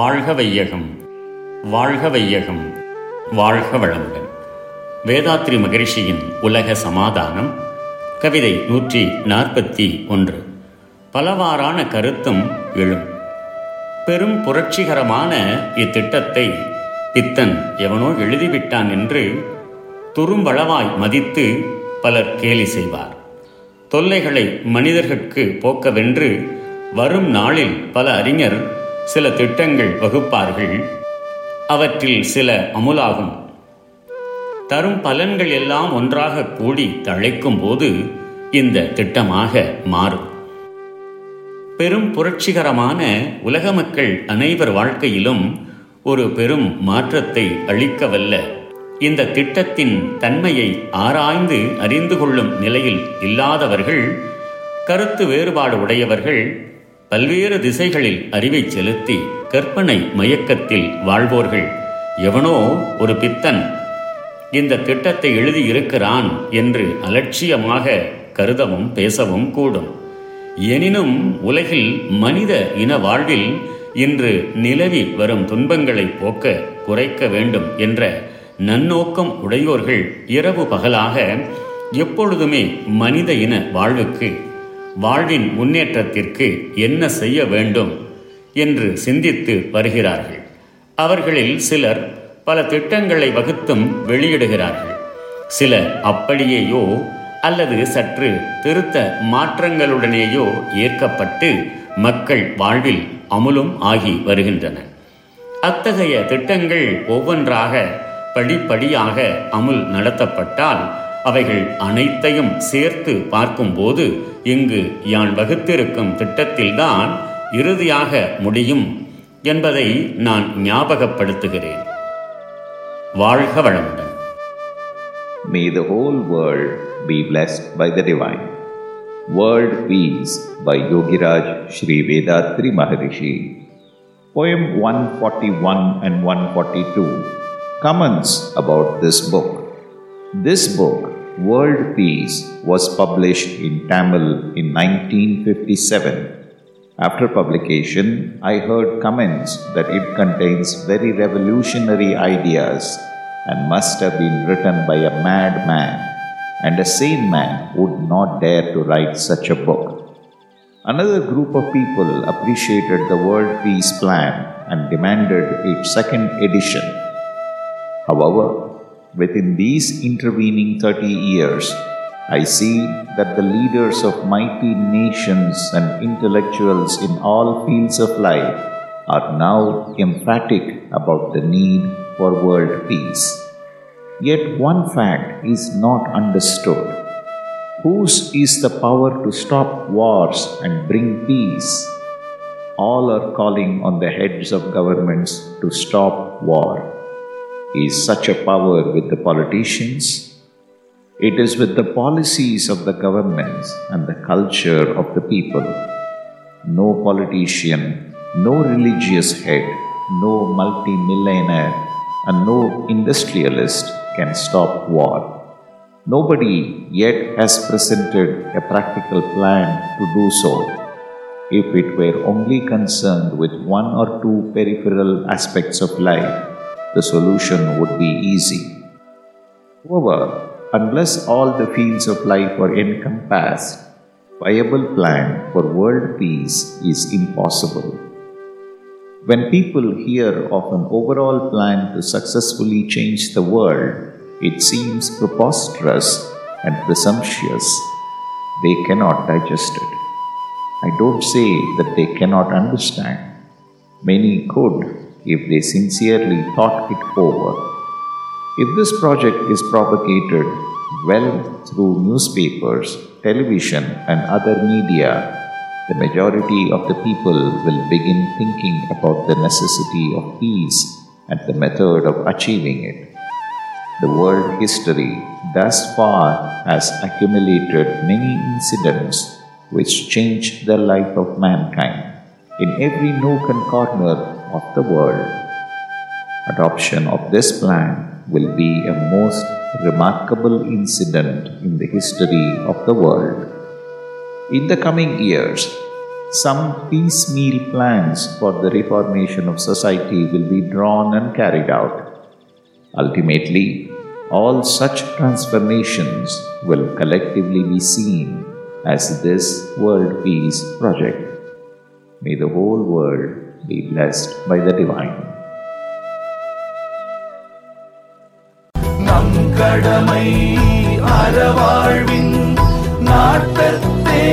வாழ்க வையகம் வாழ்க வையகம் வாழ்க வளமுடன். வேதாத்ரி மகரிஷியின் உலக சமாதானம் கவிதை நூற்றி நாற்பத்தி ஒன்று. பலவாறான கருத்தும் எழும். பெரும் புரட்சிகரமான இத்திட்டத்தை பித்தன் எவனோ எழுதிவிட்டான் என்று துரும்பளவாய் மதித்து பலர் கேலி செய்வார். தொல்லைகளை மனிதர்கட்கு போக்கவென்று வரும் நாளில் பல அறிஞர் சில திட்டங்கள் வகுப்பார்கள். அவற்றில் சில அமுலாகும். தரும் பலன்கள் எல்லாம் ஒன்றாக கூடி தழைக்கும் போது இந்த திட்டமாக மாறும். பெரும் புரட்சிகரமான உலக மக்கள் அனைவர் வாழ்க்கையிலும் ஒரு பெரும் மாற்றத்தை அளிக்கவல்ல. இந்த திட்டத்தின் தன்மையை ஆராய்ந்து அறிந்து கொள்ளும் நிலையில் இல்லாதவர்கள் கருத்து வேறுபாடு உடையவர்கள் பல்வேறு திசைகளில் அறிவை செலுத்தி கற்பனை மயக்கத்தில் வாழ்வோர்கள். எவனோ ஒரு பித்தன் இந்த திட்டத்தை எழுதியிருக்கிறான் என்று அலட்சியமாக கருதவும் பேசவும் கூடும். எனினும் உலகில் மனித இன வாழ்வில் இன்று நிலவி வரும் துன்பங்களை போக்க குறைக்க வேண்டும் என்ற நன்னோக்கம் உடையோர்கள் இரவு பகலாக எப்பொழுதுமே மனித இன வாழ்வுக்கு வாழ்வின் முன்னேற்றத்திற்கு என்ன செய்ய வேண்டும் என்று சிந்தித்து வருகிறார்கள். அவர்களில் சிலர் பல திட்டங்களை வகுத்தும் வெளியிடுகிறார்கள். சிலர் அப்படியேயோ அல்லது சற்று திருத்த மாற்றங்களுடனேயோ ஏற்கப்பட்டு மக்கள் வாழ்வில் அமுலும் ஆகி வருகின்றன. அத்தகைய திட்டங்கள் ஒவ்வொன்றாக படிப்படியாக அமுல் நடத்தப்பட்டால் அவைகள் அனைத்தையும் சேர்த்து பார்க்கும்போது இங்கு யான் வகுத்திருக்கும் திட்டத்தில்தான் இறுதியாக முடியும் என்பதை நான் ஞாபகப்படுத்துகிறேன் வாழ்க வளமுடன் May the whole world be blessed by the divine. World Peace by Yogiraj Sri Vedatri Maharishi. Poem 141 and 142 comments about this book. This book, World Peace, was published in Tamil in 1957. After publication, I heard comments that it contains very revolutionary ideas and must have been written by a madman, and a sane man would not dare to write such a book. Another group of people appreciated the World Peace Plan and demanded its second edition. However, within these intervening 30 years, I see that the leaders of mighty nations and intellectuals in all fields of life are now emphatic about the need for world peace. Yet one fact is not understood. Whose is the power to stop wars and bring peace? All are calling on the heads of governments to stop war. Is such a power with the politicians? It is with the policies of the governments and the culture of the people. No politician, no religious head, no multi-millionaire, and no industrialist can stop war. Nobody yet has presented a practical plan to do so. If it were only concerned with one or two peripheral aspects of life, the solution would be easy. However, unless all the fields of life are encompassed, viable plan for world peace is impossible. When people hear of an overall plan to successfully change the world, it seems preposterous and presumptuous. They cannot digest it. I don't say that they cannot understand. Many could if they sincerely thought it over. If this project is propagated well through newspapers, television, and other media, the majority of the people will begin thinking about the necessity of peace and the method of achieving it. The world history thus far has accumulated many incidents which changed the life of mankind in every nook and corner of the world. Adoption of this plan will be a most remarkable incident in the history of the world. In the coming years, some piecemeal plans for the reformation of society will be drawn and carried out. Ultimately, all such transformations will collectively be seen as this World Peace Project. May the whole world be blessed by the Divine. நம் கடமை அறவாழ்வின் நாட்டத்தே